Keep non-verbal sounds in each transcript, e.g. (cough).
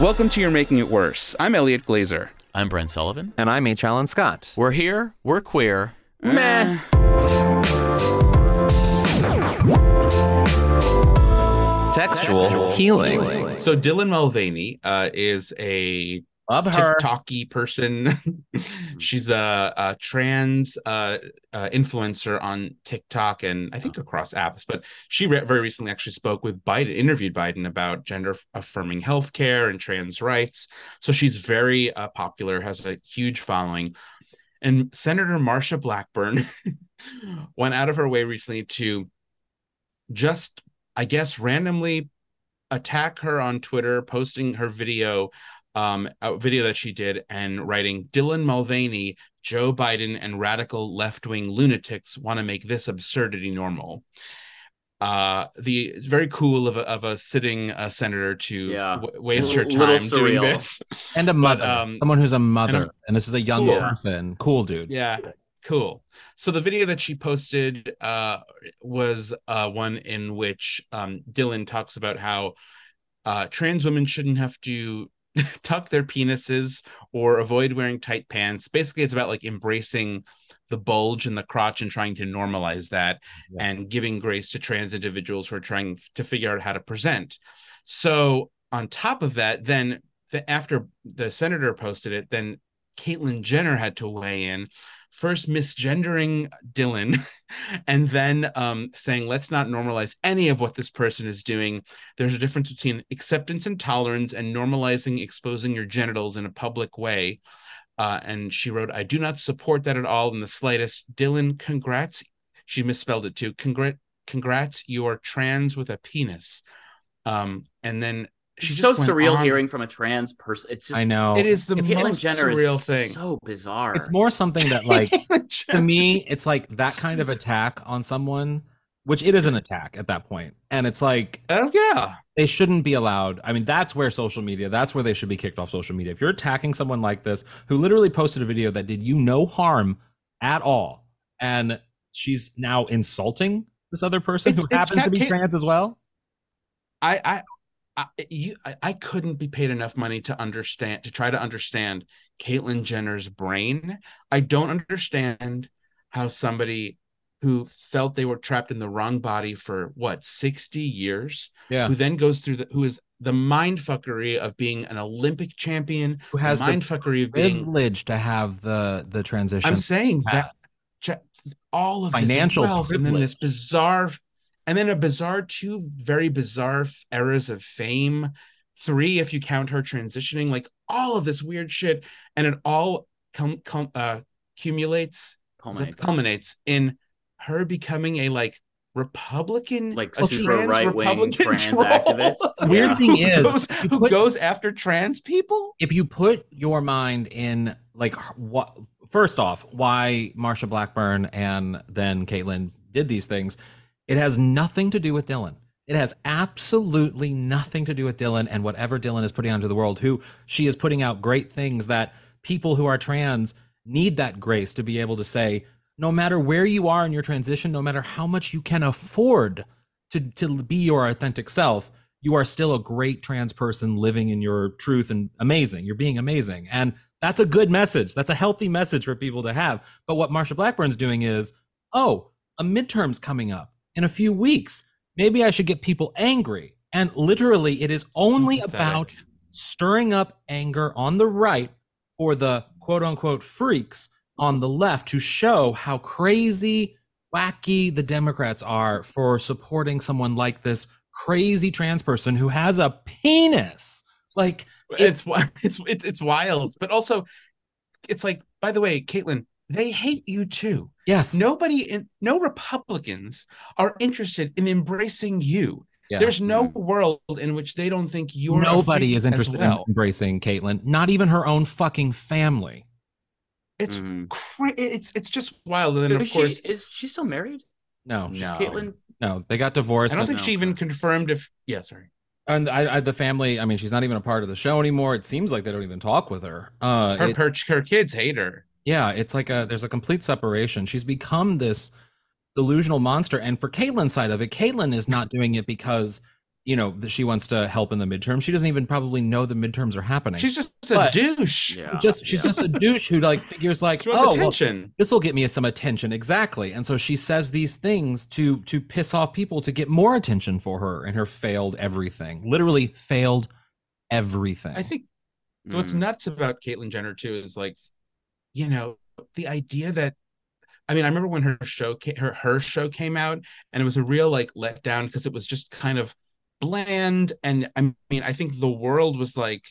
Welcome to You're Making It Worse. I'm Elliot Glazer. I'm Brent Sullivan. And I'm H. Alan Scott. We're here. We're queer. Meh. Textual healing. So Dylan Mulvaney uh, is a Love her. TikToky person. (laughs) She's a, a trans uh, uh, influencer on TikTok and I think across apps. But she re- very recently actually spoke with Biden, interviewed Biden about gender affirming healthcare and trans rights. So she's very uh, popular, has a huge following. And Senator Marsha Blackburn (laughs) went out of her way recently to just, I guess, randomly attack her on Twitter, posting her video um, a video that she did and writing Dylan Mulvaney, Joe Biden, and radical left wing lunatics want to make this absurdity normal. Uh, the very cool of a, of a sitting uh, senator to Yeah. w- waste A her little time doing this. (laughs) And a mother. um, Someone who's a mother. and And, this is a young Cool. person. Cool dude. Yeah, cool. So the video that she posted uh, was uh, one in which um, Dylan talks about how uh, trans women shouldn't have to (laughs) tuck their penises or avoid wearing tight pants. Basically, it's about like embracing the bulge and the crotch and trying to normalize that Yeah. and giving grace to trans individuals who are trying to figure out how to present. So on top of that, then the, after the senator posted it, then Caitlyn Jenner had to weigh in, first misgendering Dylan, (laughs) and then um, saying, let's not normalize any of what this person is doing. There's a difference between acceptance and tolerance and normalizing exposing your genitals in a public way. Uh, and she wrote, I do not support that at all in the slightest. Dylan, congrats. She misspelled it too. Congrats, congrats, you are trans with a penis. Um, and then she It's so surreal on- hearing from a trans person. It's just I know. It is the Caitlyn most Jenner surreal is thing. so bizarre. It's more something that, (laughs) like, to me, it's like that kind of attack on someone, which it is an attack at that point. And it's like, Oh yeah. they shouldn't be allowed. I mean, that's where social media, that's where they should be kicked off social media. If you're attacking someone like this, who literally posted a video that did you no harm at all, and she's now insulting this other person It's- who happens to be can't- trans as well. I I I, you, I I couldn't be paid enough money to understand to try to understand Caitlyn Jenner's brain. I don't understand how somebody who felt they were trapped in the wrong body for what 60 years Yeah. who then goes through the who is the mind fuckery of being an Olympic champion, Who has the mind fuckery of being privilege to have the the transition. I'm saying that all of Financial this wealth and then this bizarre, and then a bizarre two very bizarre f- eras of fame, three if you count her transitioning, like all of this weird shit, and it all com- com- uh, accumulates, Culminates. culminates in her becoming a like Republican, Like a super trans right-wing Republican trans troll activist. (laughs) The weird Yeah. thing who is, goes, who put- goes after trans people. if you put your mind in like what first off why marsha blackburn and then caitlyn did these things it has nothing to do with dylan it has absolutely nothing to do with dylan and whatever dylan is putting out into the world who she is putting out great things that people who are trans need that grace to be able to say, no matter where you are in your transition, no matter how much you can afford to, to be your authentic self, you are still a great trans person living in your truth and amazing. You're being amazing. And that's a good message. That's a healthy message for people to have. But what Marsha Blackburn's doing is, oh, a midterm's coming up in a few weeks. Maybe I should get people angry. And literally, it is only about stirring up anger on the right for the quote unquote freaks on the left to show how crazy, wacky the Democrats are for supporting someone like this crazy trans person who has a penis. Like, it's (laughs) it's it's it's wild, but also it's like. By the way, Caitlyn, they hate you too. yes, Nobody in no Republicans are interested in embracing you. Yeah. There's no world in which they don't think you're nobody is interested well. in embracing Caitlyn, not even her own fucking family. It's Mhm. cra- it's it's just wild. And then of is course, she is she still married? No, She's no, Caitlyn. no, they got divorced. I don't and- think she even confirmed if. Yeah, sorry. And I, I, the family, I mean, she's not even a part of the show anymore. It seems like they don't even talk with her. Uh, Her, it- her her kids hate her. Yeah, it's like a there's a complete separation. She's become this delusional monster. And for Caitlyn's side of it, Caitlyn is not doing it because you know that she wants to help in the midterm. She doesn't even probably know the midterms are happening. She's just a But- douche. Yeah. She's just she's yeah. just a (laughs) douche who like figures like She wants oh well, this will get me some attention exactly and so she says these things to to piss off people to get more attention for her and her failed everything literally failed everything I think what's Mm. nuts about Caitlyn Jenner too is like, you know, the idea that I mean, I remember when her show ca- her her show came out, and it was a real like letdown because it was just kind of bland. And I mean, I think the world was like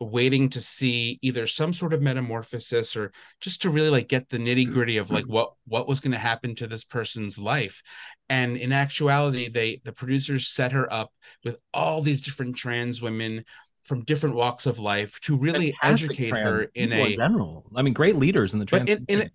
waiting to see either some sort of metamorphosis or just to really like get the nitty gritty of like what what was going to happen to this person's life. And in actuality, they the producers set her up with all these different trans women from different walks of life to really Fantastic educate trans her in people a general. I mean great leaders in the trans in, in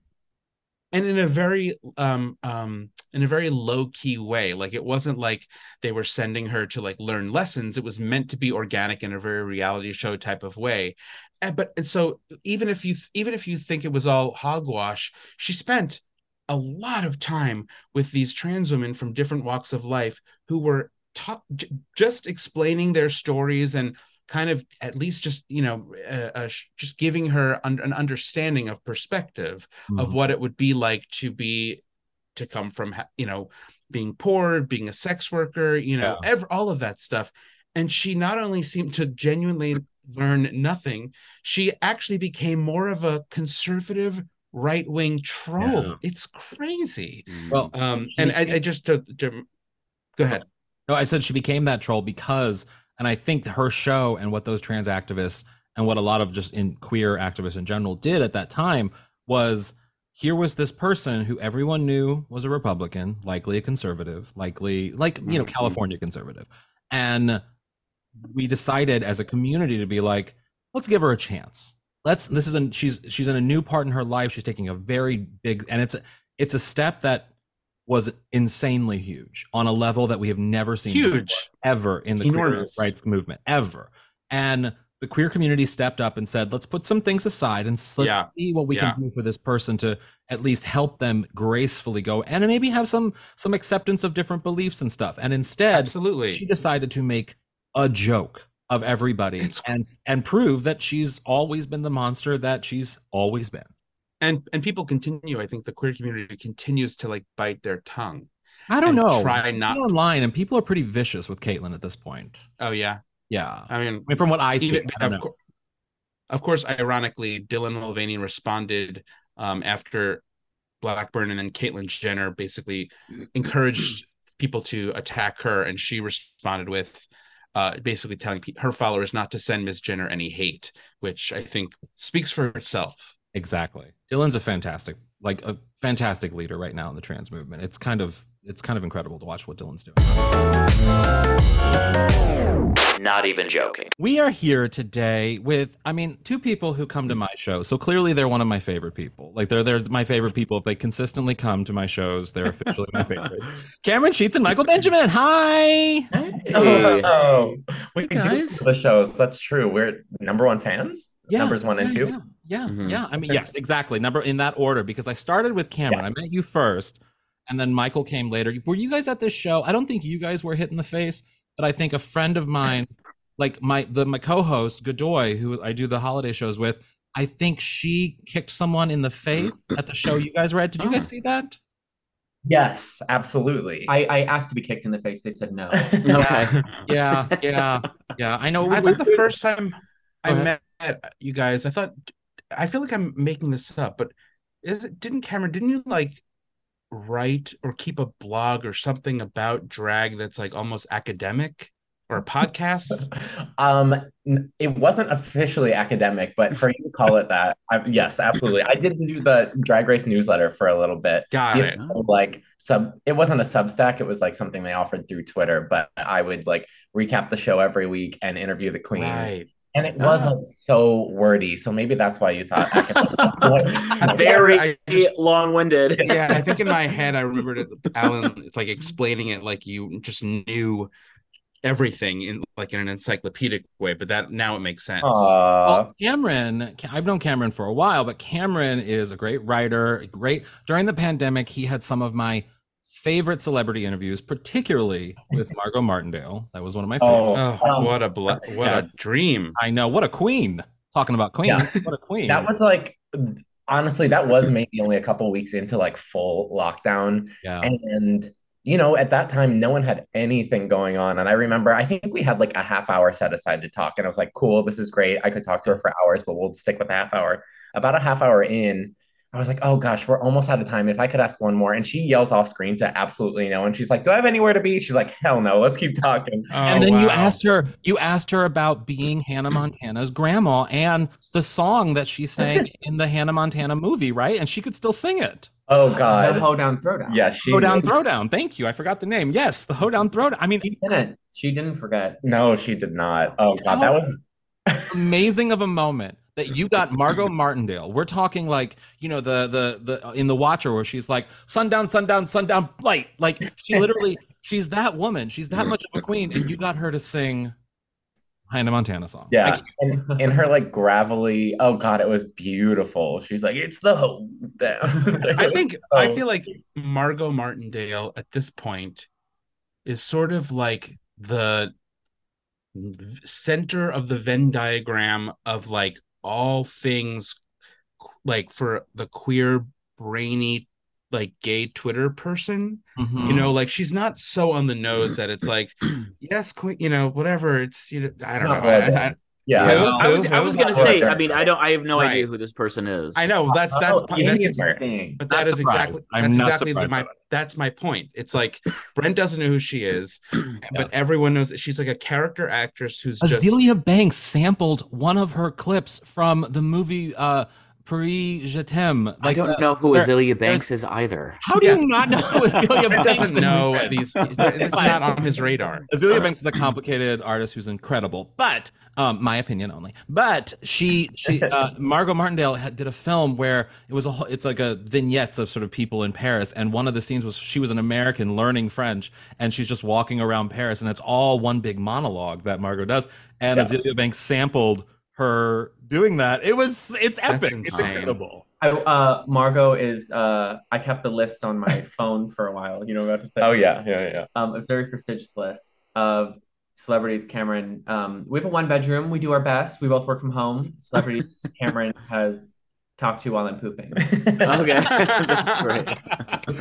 and in a very um um in a very low key way. Like it wasn't like they were sending her to like learn lessons. It was meant to be organic in a very reality show type of way. And but and so even if you even if you think it was all hogwash she spent a lot of time with these trans women from different walks of life who were ta- j- just explaining their stories and kind of at least just you know uh, uh, just giving her un- an understanding of perspective of Mhm. what it would be like to be to come from you know being poor being a sex worker you know ev- all of that stuff. And she not only seemed to genuinely learn nothing she actually became more of a conservative right-wing troll. Yeah. it's crazy. Well um and I, I just to, to go ahead. No, I said she became that troll because, and I think her show and what those trans activists and what a lot of just in queer activists in general did at that time was here was this person who everyone knew was a Republican, likely a conservative, likely like you know Mhm. California conservative, and we decided as a community to be like, let's give her a chance. Let's. This is a she's she's in a new part in her life. She's taking a very big, and it's a, it's a step that was insanely huge on a level that we have never seen before, huge. ever in the queer rights movement ever. And the queer community stepped up and said let's put some things aside and let's Yeah. see what we Yeah. can do for this person to at least help them gracefully go and maybe have some some acceptance of different beliefs and stuff. And instead absolutely. she decided to make a joke of everybody It's- and and prove that she's always been the monster that she's always been and and people continue i think the queer community continues to like bite their tongue i don't know. try not- online and people are pretty vicious with caitlyn at this point. Oh yeah. Yeah. I mean I mean, from what I see, even, I of, cour- of course ironically dylan mulvaney responded um, after blackburn and then caitlyn jenner basically (clears throat) encouraged people to attack her and she responded with uh, basically telling her followers not to send Ms. Jenner any hate, which I think speaks for itself. Exactly. Dylan's a fantastic, like a fantastic leader right now in the trans movement. It's kind of it's kind of incredible to watch what Dylan's doing. Not even joking. We are here today with, I mean, two people who come to my show. So clearly they're one of my favorite people. Like they're they're my favorite people. If they consistently come to my shows, they're officially my favorite. (laughs) Cameron Sheets and Michael Benjamin. Hi. Hey. Oh, we Hey, do guys. the shows. That's true. We're number one fans. Yeah, Numbers one and yeah, two. yeah. Yeah, Mhm. yeah. I mean, yes, exactly. Number in that order because I started with Cameron. Yes. I met you first, and then Michael came later. Were you guys at this show? I don't think you guys were hit in the face, but I think a friend of mine, like my the my co-host Godoy, who I do the holiday shows with, I think she kicked someone in the face at the show you guys were at. Did you guys see that? Yes, absolutely. I, I asked to be kicked in the face. They said no. (laughs) Okay. Yeah, yeah, yeah. I know. I we- thought the first time I met you guys, I thought I feel like I'm making this up, but is it didn't Cameron, didn't you like write or keep a blog or something about drag that's like almost academic or a podcast? (laughs) um, it wasn't officially academic, but for you to call it that, I, yes, absolutely. I did do the Drag Race newsletter for a little bit. Got it. Like sub, it wasn't a Substack. It was like something they offered through Twitter. But I would like recap the show every week and interview the queens. Right. And it wasn't ah. so wordy, so maybe that's why you thought academic. (laughs) Very I just- long-winded. yeah, I think in my (laughs) head I remembered it, Alan. It's like explaining it like you just knew everything in like in an encyclopedic way, but that now it makes sense. Well, Cameron, I've known Cameron for a while, but Cameron is a great writer. Great during the pandemic, he had some of my favorite celebrity interviews, particularly with (laughs) Margo Martindale. That was one of my favorites. Oh, Oh, um, what a ble- what yes. a dream! I know what a queen. Talking about queen, Yeah. what a (laughs) queen. That was like honestly, that was maybe only a couple weeks into like full lockdown. yeah. And you know, at that time, no one had anything going on. And I remember, I think we had like a half hour set aside to talk. And I was like, cool, this is great. I could talk to her for hours, but we'll stick with a half hour. About a half hour in, I was like, oh gosh, we're almost out of time. If I could ask one more. And she yells off screen to absolutely no one. She's like, do I have anywhere to be? She's like, hell no, let's keep talking. Oh, and Oh, then you asked her, you asked her about being Hannah Montana's grandma and the song that she sang (laughs) in the Hannah Montana movie, right? And she could still sing it. Oh God! the God. hoedown throwdown. Yeah, she Hoedown Throwdown. Thank you. I forgot the name. Yes, the Hoedown Throwdown. I mean, She didn't. She didn't forget. No, she did not. Oh God, that was amazing of a moment that you got Margo Martindale. We're talking like, you know, the the the uh, in the Watcher where she's like sundown, sundown, sundown, light. Like she (laughs) literally, she's that woman. She's that much of a queen, and you got her to sing Hannah Montana song. Yeah, can't- and in her like gravelly, oh god, it was beautiful. She's like, it's the whole. I think (laughs) I feel like Margo Martindale at this point is sort of like the center of the Venn diagram of like all things like for the queer brainy like gay Twitter person. Mhm. You know, like she's not so on the nose (clears throat) that it's like, yes, queen, you know, whatever. It's you know, I don't know. I, I, yeah. Who? I was I was gonna say. I mean, I don't. I have no Right. idea who this person is. I know that's that's Oh, that's, yeah. Interesting. But that Not is surprised. exactly I'm that's not exactly my that's my point. It's like Brent doesn't know who she is, (clears throat) but everyone knows that she's like a character actress who's just Banks sampled one of her clips from the movie uh Paris Je t'aime. I don't uh, know who where- Azealia Banks is either. How do Yeah. you not know who Azealia Brent (laughs) Banks doesn't know these. (laughs) It's not on his radar. Azealia Banks is a complicated artist who's incredible, but um, my opinion only. But she, she, uh, (laughs) Margo Martindale had, did a film where it was a, whole- it's like a vignettes of sort of people in Paris, and one of the scenes was she was an American learning French, and she's just walking around Paris, and it's all one big monologue that Margo does, and Yes. Azealia Banks sampled her doing that. It was, it's epic, it's incredible. I, uh, Margo is. Uh, I kept the list on my (laughs) phone for a while. You know what I'm about to say? Oh yeah, yeah, yeah. Um, it's a very prestigious list of celebrities. Cameron. Um, we have a one bedroom. We do our best. We both work from home. Celebrities. (laughs) Cameron has talked to while I'm pooping. (laughs) Okay, that's (laughs) great.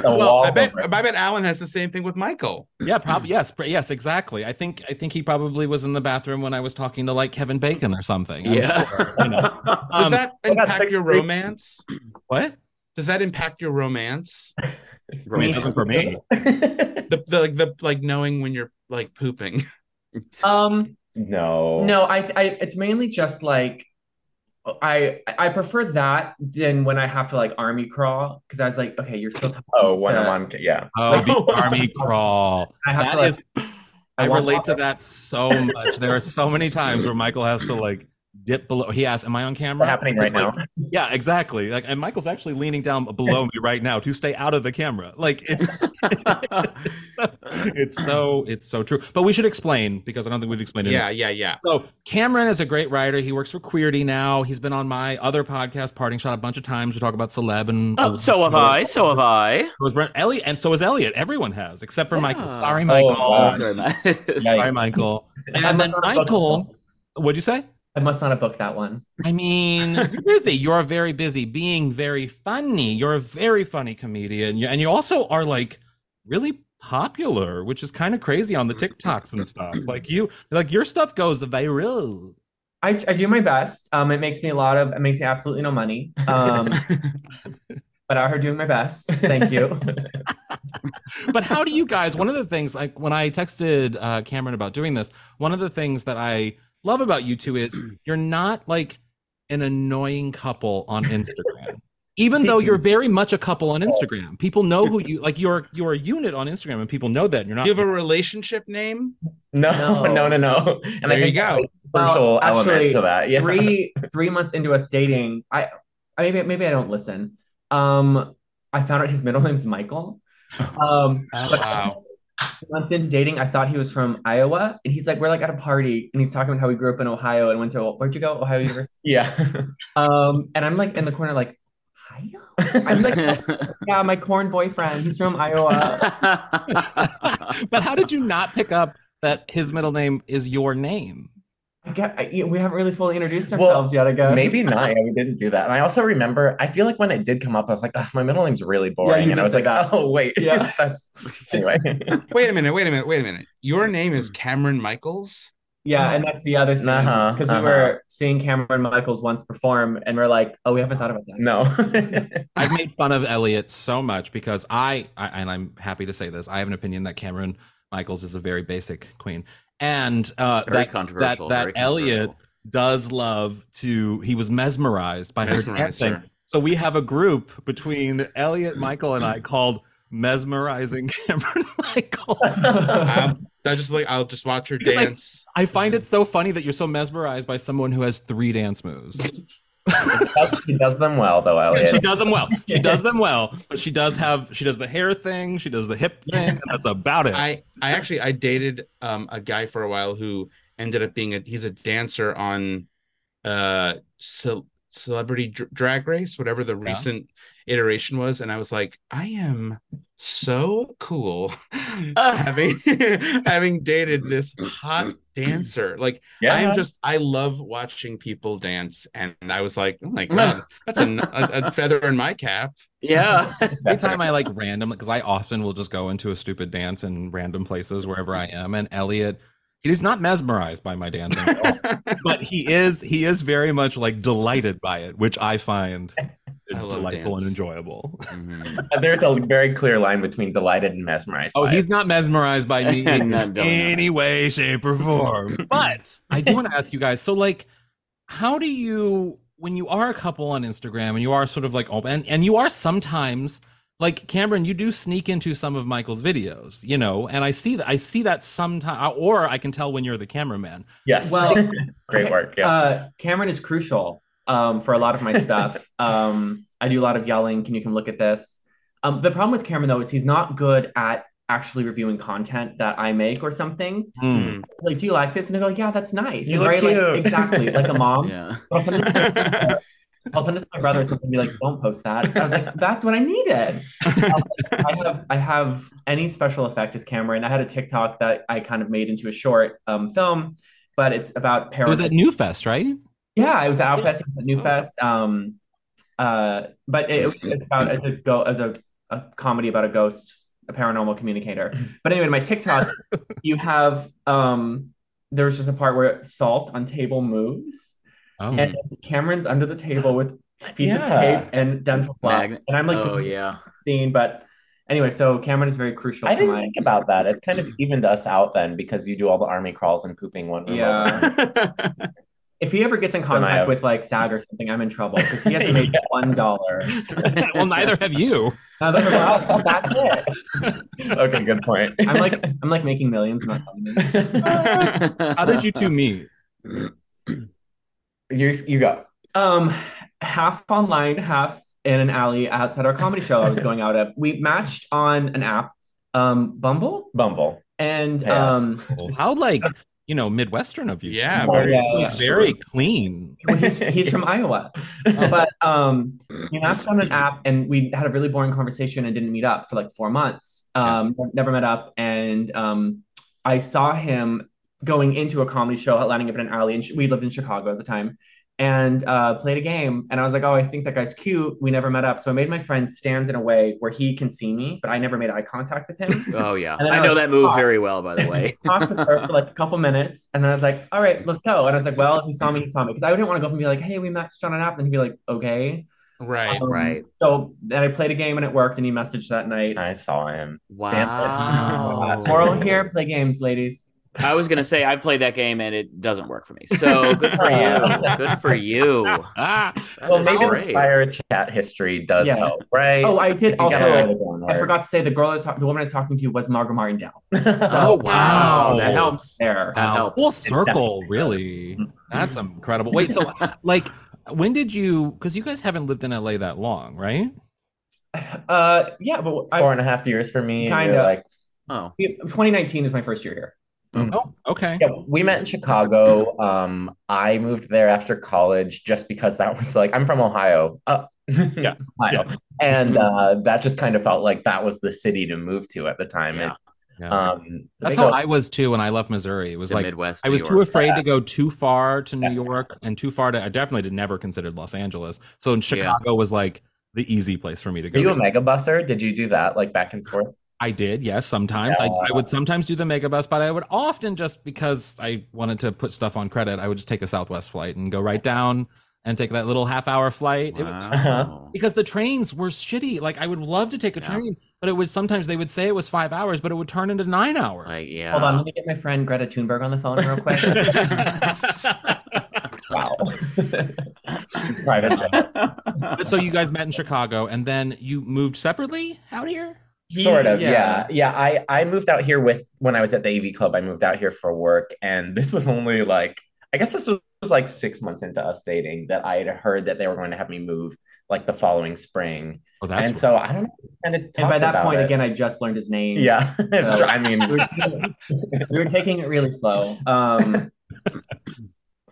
Well, I bet over. I bet Alan has the same thing with Michael. Yeah, probably yes, yes, exactly. I think I think he probably was in the bathroom when I was talking to like Kevin Bacon or something. I'm Yeah. sure, you know. (laughs) Does Um, that I got impact your degrees. romance? what? Does that impact your romance? I mean, it doesn't for me. The, the like the like knowing when you're like pooping. um, no. no, I, I, it's mainly just like. I I prefer that than when I have to like army crawl because I was like, okay, you're still talking. Oh, when I'm on, yeah. (laughs) Oh, the army crawl. (laughs) I have That to like. is, I want- relate to that so much. There are so many times where Michael has to like dip below. He asked, "Am I on camera?" What's happening right like- now? (laughs) Yeah, exactly. Like, and Michael's actually leaning down below (laughs) me right now to stay out of the camera. Like, it's (laughs) it's, so, it's so it's so true. But we should explain because I don't think we've explained it. yeah, yeah, yeah. So Cameron is a great writer. He works for Queerty now. He's been on my other podcast, Parting Shot, a bunch of times. We talk about celeb and Oh, so have I. So have I. So is Brent Elliot, and so is Elliot. Everyone has, except for Michael. Sorry, oh, Michael. wow. So nice. Sorry, Michael. And then must not have booked Michael, what'd you say? I must not have booked that one. I mean, (laughs) you're busy. You're very busy being very funny. You're a very funny comedian. And you also are like really popular, which is kind of crazy on the TikToks and stuff. (laughs) Like you, like your stuff goes viral. I, I do my best. Um, it makes me a lot of. It makes me absolutely no money. Um, (laughs) but out here doing my best. Thank you. But how do you guys? One of the things, like when I texted uh, Cameron about doing this, one of the things that I love about you two is (clears throat) you're not like an annoying couple on Instagram. (laughs) Even See- though you're very much a couple on Instagram, people know who you (laughs) like. You're you're a unit on Instagram, and people know that you're not. you have a relationship name? No, No. (laughs) no, no, no. And There I you go. that's Well, actually, to that. Yeah. three three months into us dating, I, I maybe maybe I don't listen. Um, I found out his middle name's Michael. Um, Oh, but wow. Months into dating, I thought he was from Iowa, and he's like, we're like at a party, and he's talking about how he grew up in Ohio and went to where'd you go? Ohio University. (laughs) Yeah. Um, and I'm like in the corner, like, Ohio? I'm like, (laughs) yeah, my corn boyfriend. He's from Iowa. (laughs) but how did you not pick up that his middle name is your name? I get, I, we haven't really fully introduced Well, ourselves yet. I guess Maybe not. Yeah, we didn't do that. And I also remember, I feel like when it did come up, I was like, "Ugh, my middle name's really boring. you and did I was like, that. oh, wait. Yeah. (laughs) That's anyway. (laughs) Wait a minute, wait a minute, wait a minute. Your name is Cameron Michaels? Yeah, and that's the other thing Uh-huh, because uh-huh. we were seeing Cameron Michaels once perform, and we're like, oh, we haven't thought about that. no. (laughs) I've made fun of Elliot so much because I, I and I'm happy to say this. I have an opinion that Cameron Michaels is a very basic queen, and uh, Very that, controversial. That, very Elliot controversial. does love to. He was mesmerized by her Mesmerized dancing. her. So we have a group between Elliot, Michael, and I called "Mesmerizing (laughs) Cameron Michaels." Um, I just like I'll just watch her Because I- dance. I find it so funny that you're so mesmerized by someone who has three dance moves. She does them well, though, elliot she does them well. She does them well, (laughs) but she does have she does the hair thing, she does the hip thing, and that's about it. I I actually I dated um a guy for a while who ended up being a he's a dancer on uh ce- celebrity Dr- drag race whatever the Yeah. recent iteration was and I was like I am so cool Uh. (laughs) (laughs) having (laughs) having dated this hot dancer like Yeah. I am just I love watching people dance and I was like oh my god that's a, a, a feather in my cap Yeah. Every time I like random, because I often will just go into a stupid dance in random places wherever I am, and Elliot, he's not mesmerized by my dancing, at all, (laughs) but he is he is very much like delighted by it, which I find (laughs) I love delightful and dance. enjoyable. Mhm. There's a very clear line between delighted and mesmerized. Oh, by he's it. not mesmerized by me (laughs) in No, don't know. any way, shape, or form. But I do want to ask you guys. So, like, how do you, when you are a couple on Instagram and you are sort of like open, and, and you are sometimes like Cameron, you do sneak into some of Michael's videos, you know, and I see that. I see that sometimes, or I can tell when you're the cameraman. Yes. Well, (laughs) great work. Yeah. Uh, Cameron is crucial um, for a lot of my stuff. (laughs) um, I do a lot of yelling. Can you come look at this? Um, the problem with Cameron though is he's not good at actually reviewing content that I make or something. Hmm. Like, do you like this? And I go, yeah, that's nice. You And look very, like, cute. exactly like a mom. (laughs) Yeah. I'll send it to I'll send it to my brother something and be like, don't post that. I was like, that's what I needed. I have I have any special effect as Cameron. I had a TikTok that I kind of made into a short um, film, but it's about It was paranormal. at New Fest, right? Yeah, it was at Outfest, it was at New Fest. Um, uh, but it, it's about as a go as a, a comedy about a ghost, a paranormal communicator. (laughs) But anyway, my TikTok, you have um, there was just a part where salt on table moves, Oh, and Cameron's under the table with a piece of tape and dental floss, Magnet. and I'm like, Oh yeah. scene, but anyway, so Cameron is very crucial I to didn't my. think about that. It kind of (clears throat) evened us out then because you do all the army crawls and pooping one room. Yeah. If he ever gets in contact have- with like SAG or something, I'm in trouble because he hasn't made (laughs) one dollar. (laughs) well, neither have you. Now that- well, that's it. (laughs) okay, good point. I'm like I'm like making millions, not telling. How did you two meet? (clears throat) You you go. Um, half online, half in an alley outside our comedy show I was going out of. We matched on an app, um, Bumble, Bumble. and Yes. um, How like you know Midwestern of you? Yeah, Oh, very, yeah. very clean. well, he's he's from Iowa, (laughs) but um, we matched on an app and we had a really boring conversation and didn't meet up for like four months. Um, never met up, and um, I saw him going into a comedy show, landing up in an alley, and we lived in Chicago at the time, and uh, played a game. And I was like, oh, I think that guy's cute. We never met up, so I made my friend stand in a way where he can see me, but I never made eye contact with him. (laughs) Oh yeah, And I I know was that move caught. very well, by the way. (laughs) talked with her for like a couple minutes, and then I was like, "All right, let's go." And I was like, "Well, if he saw me, he saw me," because I didn't want to go up and be like, "Hey, we matched on an app," and he'd be like, "Okay." right. Um, Right. So then I played a game and it worked, and he messaged that night. I saw him. Wow. (laughs) Moral here: play games, ladies. I was gonna say I played that game and it doesn't work for me. So (laughs) good for you. Good for you. Ah, (laughs) well, maybe great. the fire chat history does Yes. help, right? Oh, I did You gotta let also. it go I forgot to say the girl is the woman I was talking to you was Margaret Martindale. (laughs) Oh wow, that Wow. helps. There. That wow, helps. full circle, really. That's incredible. Wait, so like, when did you? Because you guys haven't lived in LA that long, right? Uh, yeah, but I, Four and a half years for me. Kinda. Like, Oh, 2019 is my first year here. Oh, okay. yeah, we met in Chicago. Um, I moved there after college just because that was like I'm from Ohio. Uh, Yeah. (laughs) Ohio. And uh, that just kind of felt like that was the city to move to at the time. Yeah. Yeah. Um, That's so- how I was too when I left Missouri. It was like Midwest. I New was too York. afraid to go too far to New York and too far to. I definitely did never considered Los Angeles. So in Chicago was like the easy place for me to Are go. you a to. mega busser? Did you do that like back and forth? I did, yes. Sometimes I, I would sometimes do the mega bus, but I would often just because I wanted to put stuff on credit, I would just take a Southwest flight and go right down and take that little half hour flight. It was Wow. because the trains were shitty. Like I would love to take a Yeah. train, but it was sometimes they would say it was five hours, but it would turn into nine hours. Like yeah. Hold on, let me get my friend Greta Thunberg on the phone real quick. (laughs) Wow. (laughs) Private jet. So you guys met in Chicago and then you moved separately out here? Sort of, Yeah. yeah. Yeah, I I moved out here with when I was at the AV club, I moved out here for work and this was only like I guess this was, was like 6 months into us dating that I had heard that they were going to have me move like the following spring. Oh, that's and so I don't know, kind of and by that point, again, I just learned his name. yeah. (laughs) So- I mean, we (laughs) were, we were taking it really slow. Um,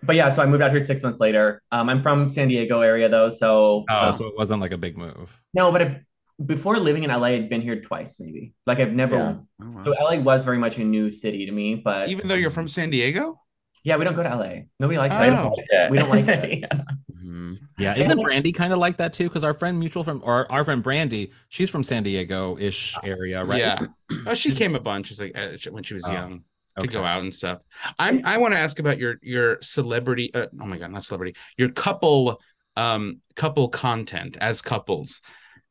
but yeah, so I moved out here six months later. Um, I'm from San Diego area though, so oh, um, so it wasn't like a big move. no, but I've, before living in LA, I'd been here twice maybe. Like I've never. Yeah. Oh, wow. So LA was very much a new city to me, but Even though you're from San Diego? yeah, we don't go to LA. Nobody likes Oh. it. We don't like it. (laughs) Yeah. Mhm. Yeah, isn't Brandy kind of like that too? Because our friend mutual from or our friend Brandy, she's from San Diego ish area, right? Yeah. (clears throat) Oh, she came a bunch. She's like uh, when she was Oh, young to Okay. go out and stuff. I'm. I want to ask about your your celebrity. Uh, oh my god, not celebrity. Your couple, um, couple content as couples,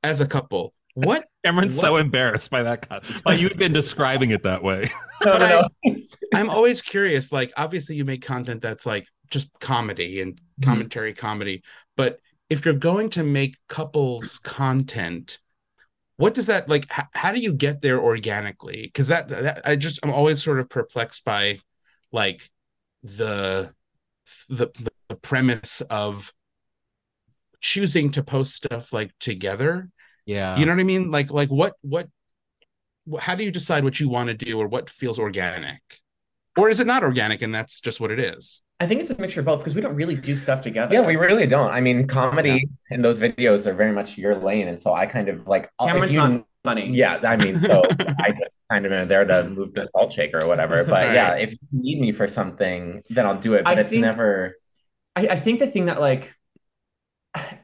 as a couple. What (laughs) Cameron's so embarrassed by that. co- By you've been describing it that way. (laughs) No, no, no. I'm always curious. Like, obviously, you make content that's like just comedy and mm-hmm. commentary comedy. But if you're going to make couples content, what does that like? H- how do you get there organically? Because that, that I just I'm always sort of perplexed by like the the the premise of choosing to post stuff like together Yeah. you know what i mean like like what what how do you decide what you want to do or what feels organic or is it not organic and that's just what it is I think it's a mixture of both because we don't really do stuff together. Yeah, we really don't. I mean, comedy in those videos are very much your lane, and so I kind of like if Cameron's you- not funny. Yeah, I mean, so (laughs) I just kind of am there to move the salt shaker or whatever. But yeah, if you need me for something, then I'll do it. But I it's think- never. I, I think the thing that like it-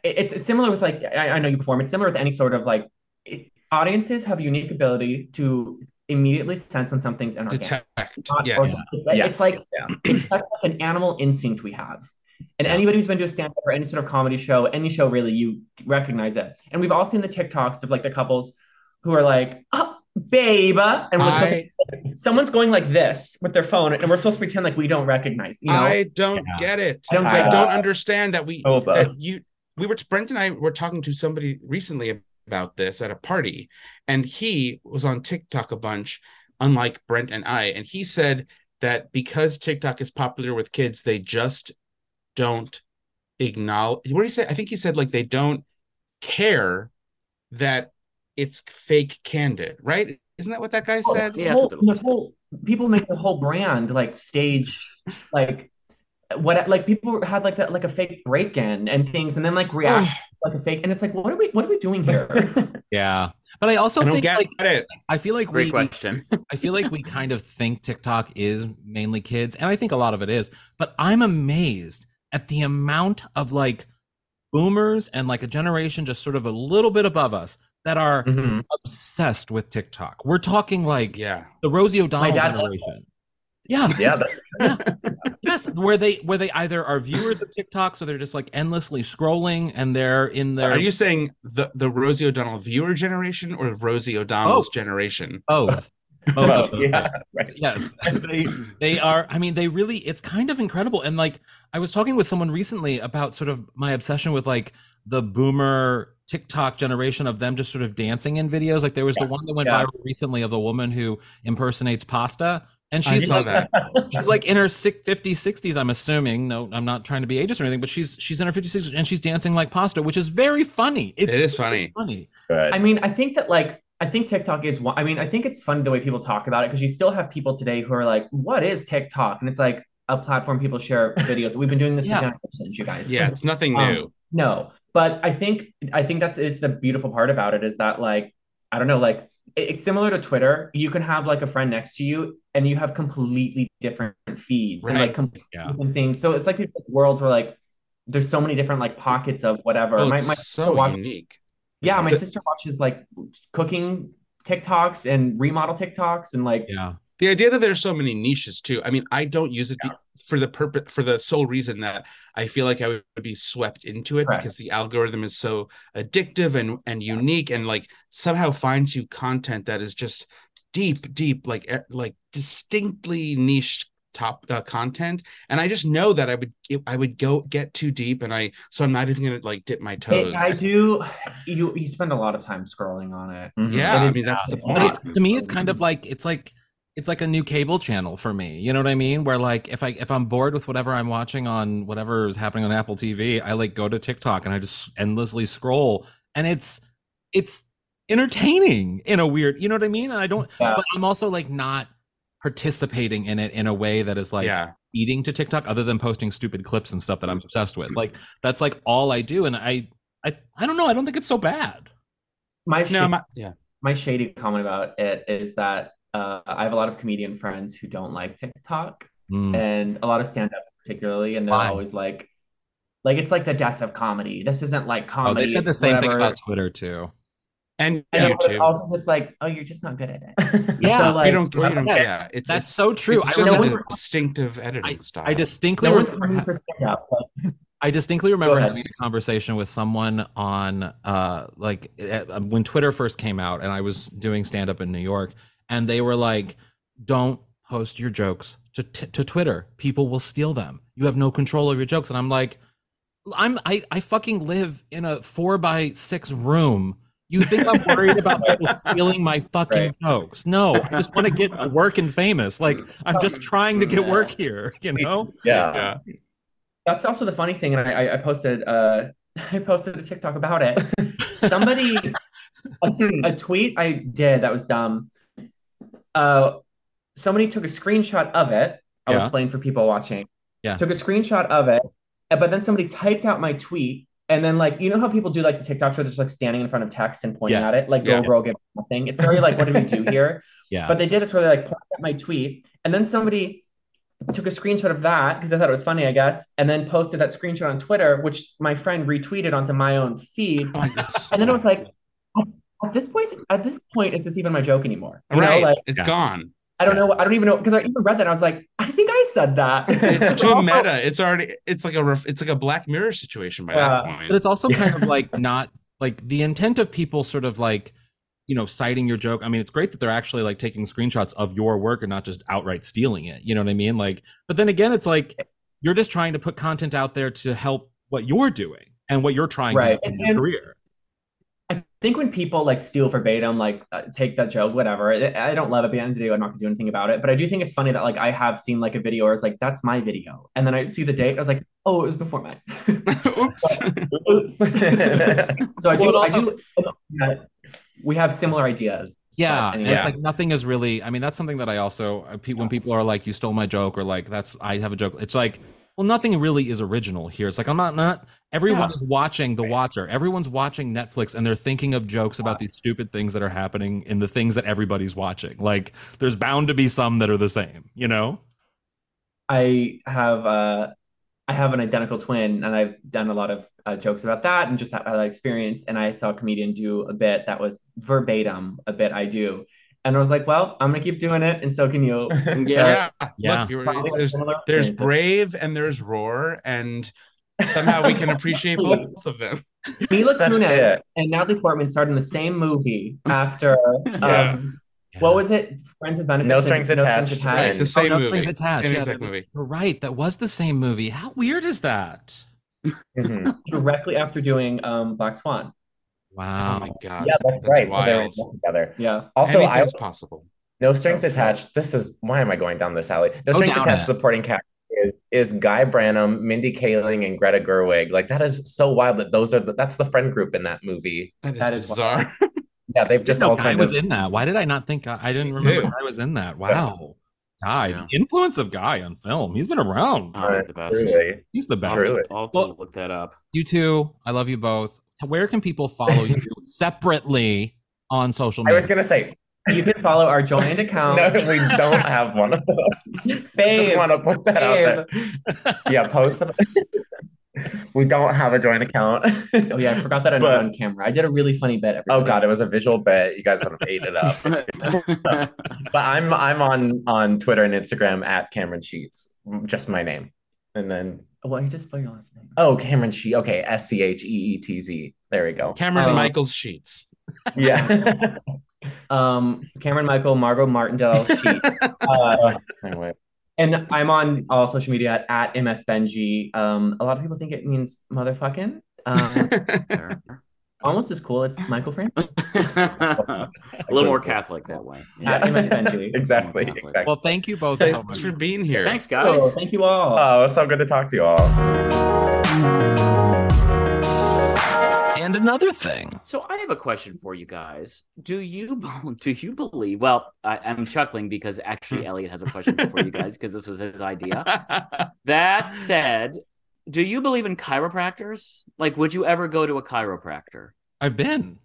it's it's similar with like I, I know you perform. It's similar with any sort of like it, audiences have a unique ability to immediately sense when something's inorganic. detect Not yes organic. Yes. It's like Yeah. (clears throat) it's like an animal instinct we have. And Yeah. anybody who's been to a stand-up or any sort of comedy show, any show really, you recognize it. And we've all seen the TikToks of like the couples who are like, oh, babe. And we're I, to, someone's going like this with their phone, and we're supposed to pretend like we don't recognize. You know? I don't Yeah. get it I don't i get don't it. understand that we that us. you we were brent and i were talking to somebody recently about this at a party and he was on tiktok a bunch unlike brent and i and he said that because tiktok is popular with kids they just don't acknowledge what did he say? I think he said like they don't care that it's fake candid, right? Isn't that what that guy said? Yeah, whole, something whole people make the whole brand like stage like what like people had like that like a fake break-in and things and then like react like a fake and it's like what are we what are we doing here (laughs) Yeah. But I also I think get like it. I feel like Great we question. (laughs) I feel like we kind of think TikTok is mainly kids, and I think a lot of it is. But I'm amazed at the amount of like boomers and like a generation just sort of a little bit above us that are Mhm. obsessed with TikTok. We're talking like Yeah. the Rosie O'Donnell dad- generation. Yeah, Yeah, that's (laughs) (laughs) yes, where they where they either are viewers of TikTok, so they're just like endlessly scrolling, and they're in their Are you saying the the Rosie O'Donnell viewer generation or Rosie O'Donnell's Both. generation? both. (laughs) Both well, yeah, right. yes they they are i mean they really it's kind of incredible and like i was talking with someone recently about sort of my obsession with like the boomer tiktok generation of them just sort of dancing in videos like there was the one that went yeah. viral recently of the woman who impersonates pasta and I she's saw like that. she's like in her sick 50s 60s i'm assuming no i'm not trying to be ageist or anything but she's she's in her 50s 60s and she's dancing like pasta which is very funny it's It is really funny. funny Good. I mean, I think that like I think TikTok is one. I mean, I think it's funny the way people talk about it because you still have people today who are like, "What is TikTok?" And it's like a platform people share (laughs) videos. We've been doing this Yeah. for generations, you guys. Yeah, it's nothing Um, new. No, but I think I think that's is the beautiful part about it is that like I don't know, like it- it's similar to Twitter. You can have like a friend next to you, and you have completely different feeds and like Right. completely Yeah. different things. So it's like these like, worlds where like there's so many different like pockets of whatever. Oh, my my so watches- unique. yeah, my sister watches like cooking TikToks and remodel TikToks and like yeah the idea that there's so many niches too i mean i don't use it be- for the purpose for the sole reason that i feel like i would be swept into it Correct. because the algorithm is so addictive and and unique and like somehow finds you content that is just deep deep like eh, like distinctly niche top uh, content and i just know that i would i would go get too deep and i so i'm not even gonna like dip my toes I, I do you you spend a lot of time scrolling on it. Mhm. yeah It i mean that's the bad. But point it's to me, it's kind of like it's like it's like a new cable channel for me. You know what I mean? Where like if I if I'm bored with whatever I'm watching on whatever is happening on Apple TV, I like go to TikTok and I just endlessly scroll, and it's it's entertaining in a weird. You know what I mean? And I don't. Yeah. But I'm also like not participating in it in a way that is like yeah eating to TikTok, other than posting stupid clips and stuff that I'm obsessed with. Mm-hmm. Like that's like all I do, and I I I don't know. I don't think it's so bad. My no shady, my, yeah my shady comment about it is that uh, I have a lot of comedian friends who don't like TikTok Mm. and a lot of stand-ups particularly, and they're Why? always like, like it's like the death of comedy. This isn't like Oh, comedy. they said the it's same thing whatever. about Twitter too. and I know, but it's youtube also just like, oh, you're just not good at it. (laughs) Yeah. so, you like, don't, you don't Yes, yeah it's That's it's, so true. it's I just remember, a distinctive editing style I distinctly no one's remember coming for stand-up. But (laughs) I distinctly remember having a conversation with someone on uh like uh, when Twitter first came out and I was doing stand up in New York and they were like don't post your jokes to t- to Twitter. People will steal them. You have no control over your jokes and I'm like I'm I I fucking live in a 4 by 6 room. You think I'm worried about people stealing my fucking Right. jokes? No, I just want to get work and famous. Like I'm just trying to get work here, (laughs) you know? yeah. yeah That's also the funny thing, and I, I- I posted uh, (laughs) I posted a TikTok about it. Somebody, (laughs) a, a tweet I did that was dumb. Uh, somebody took a screenshot of it. I'll Yeah. explain for people watching. Yeah. Took a screenshot of it, but then somebody typed out my tweet, and then like you know how people do like the TikToks where they're just like standing in front of text and pointing Yes. at it, like Yeah. go girl, give nothing. It's very like what did we do (laughs) here? Yeah. But they did this where they like pointed at my tweet, and then somebody took a screenshot of that because I thought it was funny, I guess, and then posted that screenshot on Twitter, which my friend retweeted onto my own feed. Oh, And then it was like, at, at this point, at this point, is this even my joke anymore? You right know, like it's Yeah. gone I don't know, I don't even know because I even read that and I was like, I think I said that. (laughs) it's too also- meta it's already it's like a ref, it's like a black mirror situation by that point but it's also kind of (laughs) like not like the intent of people sort of like you know citing your joke i mean it's great that they're actually like taking screenshots of your work and not just outright stealing it you know what i mean like but then again it's like you're just trying to put content out there to help what you're doing and what you're trying Right. to do in And- your career I think when people like steal verbatim, like uh, take that joke, whatever, I I don't love it. At the end of the day, I'm not gonna do anything about it. But I do think it's funny that like I have seen like a video where it's like, that's my video. And then I see the date, I was like, oh, it was before mine. (laughs) Oops. Oops. (laughs) so I do, Well, I also- do that we have similar ideas. Yeah, and anyway. it's like nothing is really. I mean, that's something that I also uh, when people are like, "You stole my joke," or like, "That's I have a joke." It's like, well, nothing really is original here. It's like I'm not not. Everyone Yeah. is watching The Watcher. Everyone's watching Netflix, and they're thinking of jokes about these stupid things that are happening in the things that everybody's watching. Like, there's bound to be some that are the same. You know? I have uh I have an identical twin and I've done a lot of uh, jokes about that and just that, that experience and I saw a comedian do a bit that was verbatim a bit I do and I was like well I'm gonna keep doing it and so can you (laughs) Yeah. Yeah. Look, there's, there's brave and there's roar, and somehow we can (laughs) appreciate both of them. Mila That's Kunis it. and Natalie Portman starred in the same movie (laughs) after Yeah. um what was it Friends with Benefits No and Strings Attached. Right, Right. it's the same no movie. strings attached. Same Yeah, exact movie. You're right. That was the same movie. How weird is that? Mhm. directly after doing um Black Swan Wow. Oh my god. Yeah, that's, That's right. So they're all together. yeah Also, I Anything's possible. no strings So- attached. This is why am I going down this alley? No strings down attached. it. Supporting cast is is Guy Branum, Mindy Kaling, and Greta Gerwig. Like that is so wild that those are the, that's the friend group in that movie. That is That is bizarre. (laughs) Yeah, they've just no, all Guy kind was of in that. Why did I not think I, I didn't Me remember too. Guy was in that? Wow. Guy, Yeah. the influence of Guy on film. He's been around. Oh, he's the best. Truly. He's the best. I'll, I'll Well- look that up. You two, I love you both. Where can people follow (laughs) you separately on social media? I was gonna say you can follow our joined account (laughs) no, we don't (laughs) have one of those. Just want to put that out there. Yeah, post for the. we don't have a joint account. Oh yeah, I forgot that I'm on camera. I did a really funny bit. Oh god, it was a visual bit. You guys would have ate it up. But I'm I'm on on Twitter and Instagram at Cameron Scheetz, just my name, and then Well, you just spell your last name. oh Cameron Sheet. Okay, S C H E E T Z. There we go. Cameron Uh, Michaels sheets. Yeah. (laughs) Um, Cameron Michael, Margo Martindale, she, (laughs) uh, anyway, and I'm on all social media at, at MF Benji. Um, a lot of people think it means motherfucking. Um, (laughs) almost as cool. It's Michael Francis (laughs) a little more Catholic that way. at MF Benji. exactly, Exactly. exactly. well, thank you both so much. for being here. Thanks, oh, guys. Oh, thank you all. oh, it's so good to talk to you all. And another thing. So I have a question for you guys. Do you (laughs) do you believe? Well, I, I'm chuckling because actually hmm. Elliot has a question for you guys (laughs) because this was his idea. That said, do you believe in chiropractors? Like, would you ever go to a chiropractor? I've been.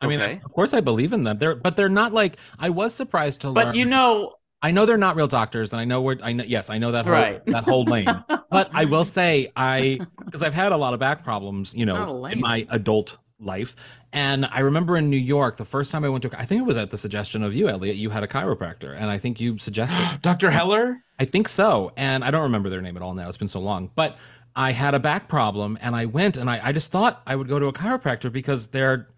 I mean, Okay. of course, I believe in them. They're, but they're not like. I was surprised to learn. But you know, I know they're not real doctors, and I know where. I know. Yes, I know that whole Right. that whole lane. (laughs) but I will say, I because I've had a lot of back problems, you know, in my adult life. And I remember in New York, the first time I went to, I think it was at the suggestion of you, Elliot. You had a chiropractor, and I think you suggested. (gasps) Dr. Heller? I think so. And I don't remember their name at all now. It's been so long. But I had a back problem and I went and I, I just thought I would go to a chiropractor because they're,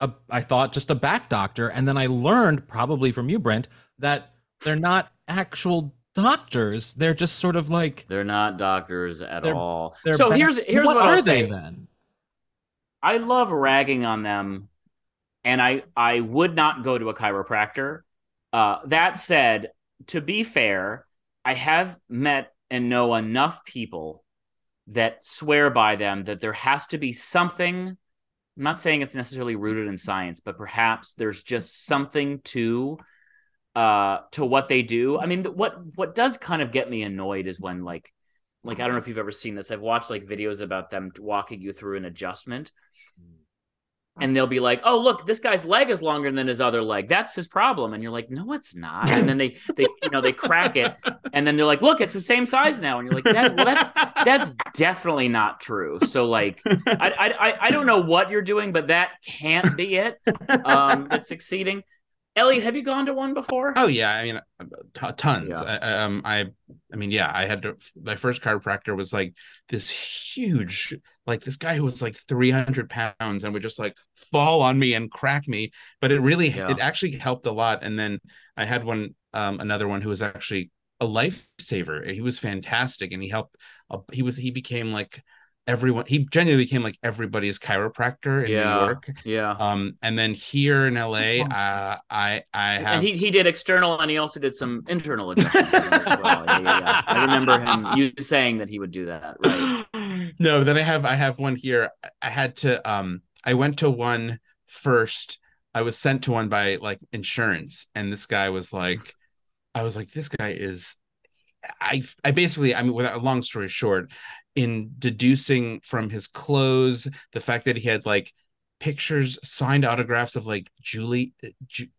a, I thought just a back doctor. And then I learned, probably from you, Brent, that they're not actual doctors. They're just sort of like, they're not doctors at They're- all. they're So back- here's here's what, what I'll are they say. then? I love ragging on them, and I I would not go to a chiropractor. Uh, that said, to be fair, I have met and know enough people that swear by them that there has to be something. I'm not saying it's necessarily rooted in science, but perhaps there's just something to uh to what they do. I mean, what what does kind of get me annoyed is when like like I don't know if you've ever seen this. I've watched like videos about them walking you through an adjustment. And they'll be like, "Oh, look, this guy's leg is longer than his other leg. That's his problem." And you're like, "No, it's not." And then they, they, you know, they crack it, and then they're like, "Look, it's the same size now." And you're like, that, "Well, that's that's definitely not true." So, like, I, I, I- don't know what you're doing, but that can't be it. Um, that's exceeding. Elliot, have you gone to one before? Oh yeah, I mean, t- tons. Yeah. I, I- um, I, I mean, yeah, I had to. My first chiropractor was like this huge, like this guy who was like three hundred pounds and would just like fall on me and crack me. But it really, Yeah. it actually helped a lot. And then I had one, um, another one who was actually a lifesaver. He was fantastic, and he helped. Uh, he was he became like everyone. He genuinely became like everybody's chiropractor in Yeah. New York. Yeah. Um, and then here in LA, uh, I I have and he, he did external and he also did some internal adjustments as well. Yeah, yeah, yeah. I remember him you saying that he would do that. Right. (gasps) no then i have i have one here i had to um i went to one first i was sent to one by like insurance and this guy was like i was like this guy is i i basically i mean without a long story short in deducing from his clothes the fact that he had like pictures signed autographs of like julie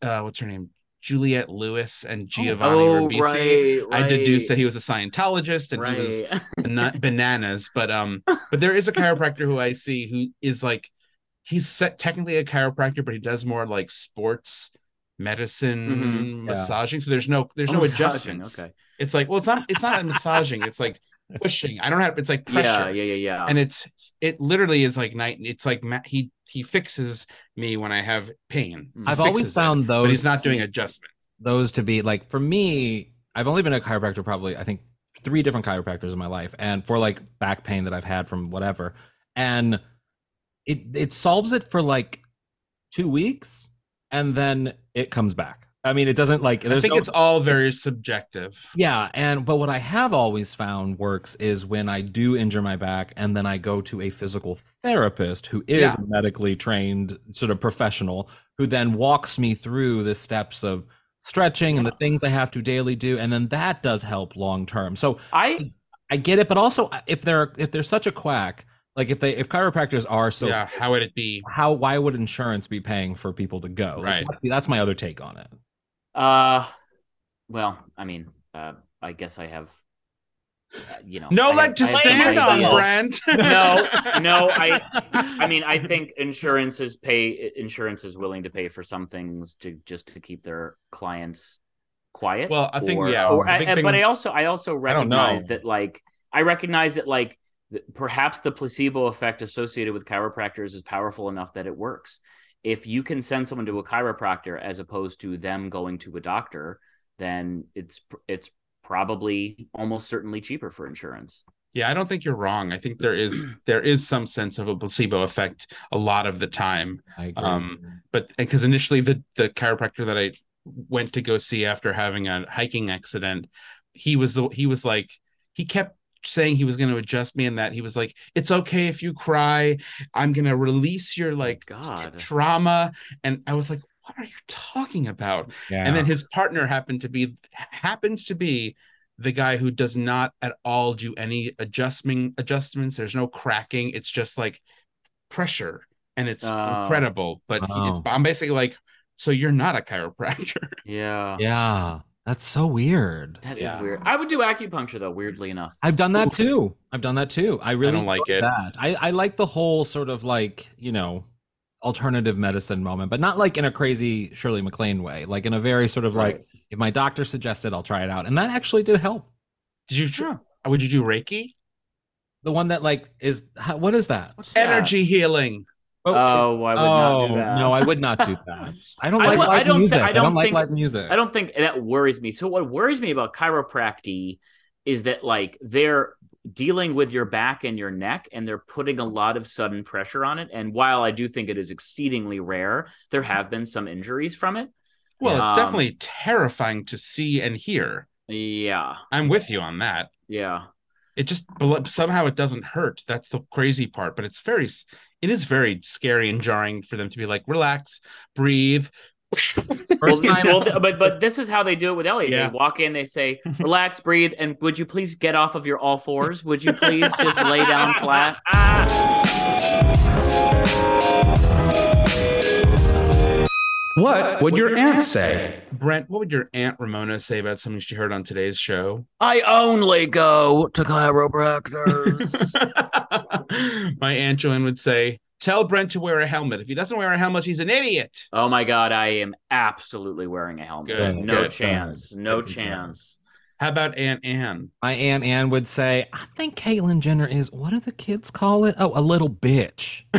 uh what's her name juliette lewis and giovanni oh, Ribisi. right, I deduced that he was a Scientologist and he was right. not (laughs) bananas but um but there is a chiropractor who i see who is like he's set, technically a chiropractor but he does more like sports medicine Mhm. Yeah. massaging so there's no there's Oh, no massaging, adjustments Okay. it's like well it's not it's not a massaging it's like pushing. I don't have it's like pressure. Yeah, yeah, yeah, yeah. and it's it literally is like night it's like ma- he he fixes me when i have pain. Mm. I've Fixes always it, found those but he's not doing adjustment those to be like for me i've only been a chiropractor probably i think three different chiropractors in my life and for like back pain that i've had from whatever. And it it solves it for like two weeks and then it comes back i mean it doesn't like i think no- it's all very subjective yeah, and but what I have always found works is when I do injure my back and then I go to a physical therapist who is Yeah. medically trained sort of professional who then walks me through the steps of stretching and the things I have to daily do and then that does help long term. So I I get it, but also uh, if they're if they're such a quack, like if they if chiropractors are so yeah how would it be how why would insurance be paying for people to go? Like, Right. that's, that's my other take on it. Uh well, I mean, uh I guess I have uh, you know no I leg have- to I stand on brent (laughs) no, no, I (laughs) I mean, I think insurances pay insurance is willing to pay for some things to just to keep their clients quiet. Well, I think, or- yeah, or- I- thing but with- I also I also recognize know. that like I recognize that like perhaps the placebo effect associated with chiropractors is powerful enough that it works. If you can send someone to a chiropractor as opposed to them going to a doctor, then it's it's probably almost certainly cheaper for insurance. Yeah, I don't think you're wrong. I think there is (clears throat) there is some sense of a placebo effect a lot of the time. I agree. Um, but because initially the the chiropractor that I went to go see after having a hiking accident, he was the he was like he kept saying he was going to adjust me and that he was like it's okay if you cry. I'm going to release your oh like t- God. trauma. And i was like what are you talking about? Yeah. and then his partner happened to be happens to be the guy who does not at all do any adjustment adjustments. There's no cracking. It's just like pressure and it's Oh. incredible. But he, it's, oh. i'm basically like so you're not a chiropractor? Yeah. yeah, that's so weird. That is Yeah. weird. I would do acupuncture though, weirdly enough. I've done that too. I've done that too. I really don't like it. That. I, I like the whole sort of like, you know, alternative medicine moment, but not like in a crazy Shirley MacLaine way, like in a very sort of like, if my doctor suggested, I'll try it out. And that actually did help. did you tr- would you do reiki The one that like is, what is that? What's that? energy healing Oh, I would not do Oh, that. no, I would not do that. (laughs) I don't like I live don't music. I I don't don't like think- live music. I don't think that worries me. So what worries me about chiropractic is that like they're dealing with your back and your neck and they're putting a lot of sudden pressure on it. And while I do think it is exceedingly rare, there have been some injuries from it. well it's Um, definitely terrifying to see and hear Yeah. i'm with you on that Yeah. it just somehow it doesn't hurt that's the crazy part but it's very it is very scary and jarring for them to be like relax breathe (laughs) Well, First time, well, but but this is how they do it with Elliot. Yeah. They walk in, they say, (laughs) "Relax, breathe, and would you please get off of your all fours? Would you please just lay down flat?" (laughs) What would your aunt say? brent what would your aunt ramona say about something she heard on today's show I only go to chiropractors. (laughs) my aunt joanne would say tell brent to wear a helmet if he doesn't wear a helmet he's an idiot oh my god, I am absolutely wearing a helmet. Good, no good. chance. No Good. chance. How about aunt anne my Aunt Anne would say, I think Caitlyn Jenner is, what do the kids call it? Oh, a little bitch. (laughs)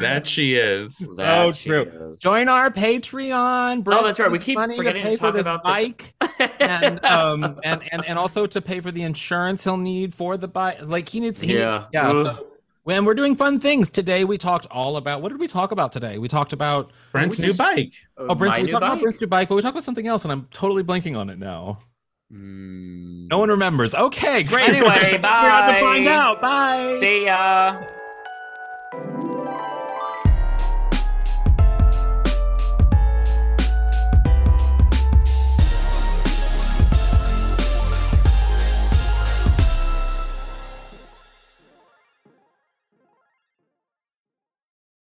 that she is That Oh, she true. is. Join our Patreon. Brent Oh, that's right. We keep money forgetting to pay for talk this about this. bike. and (laughs) um and, and and also to pay for the insurance he'll need for the bike. Like he needs. He, Yeah. yeah. Ugh. So, when we're doing fun things today, we talked all about what did we talk about today? We talked about Brent's new just- bike. Oh, Brent's, My we new talked about bike. Brent's new bike, but we talked about something else, and I'm totally blanking on it now. Mm. No one remembers. Okay, great. Anyway, (laughs) We're about to bye. find out. Bye. See ya.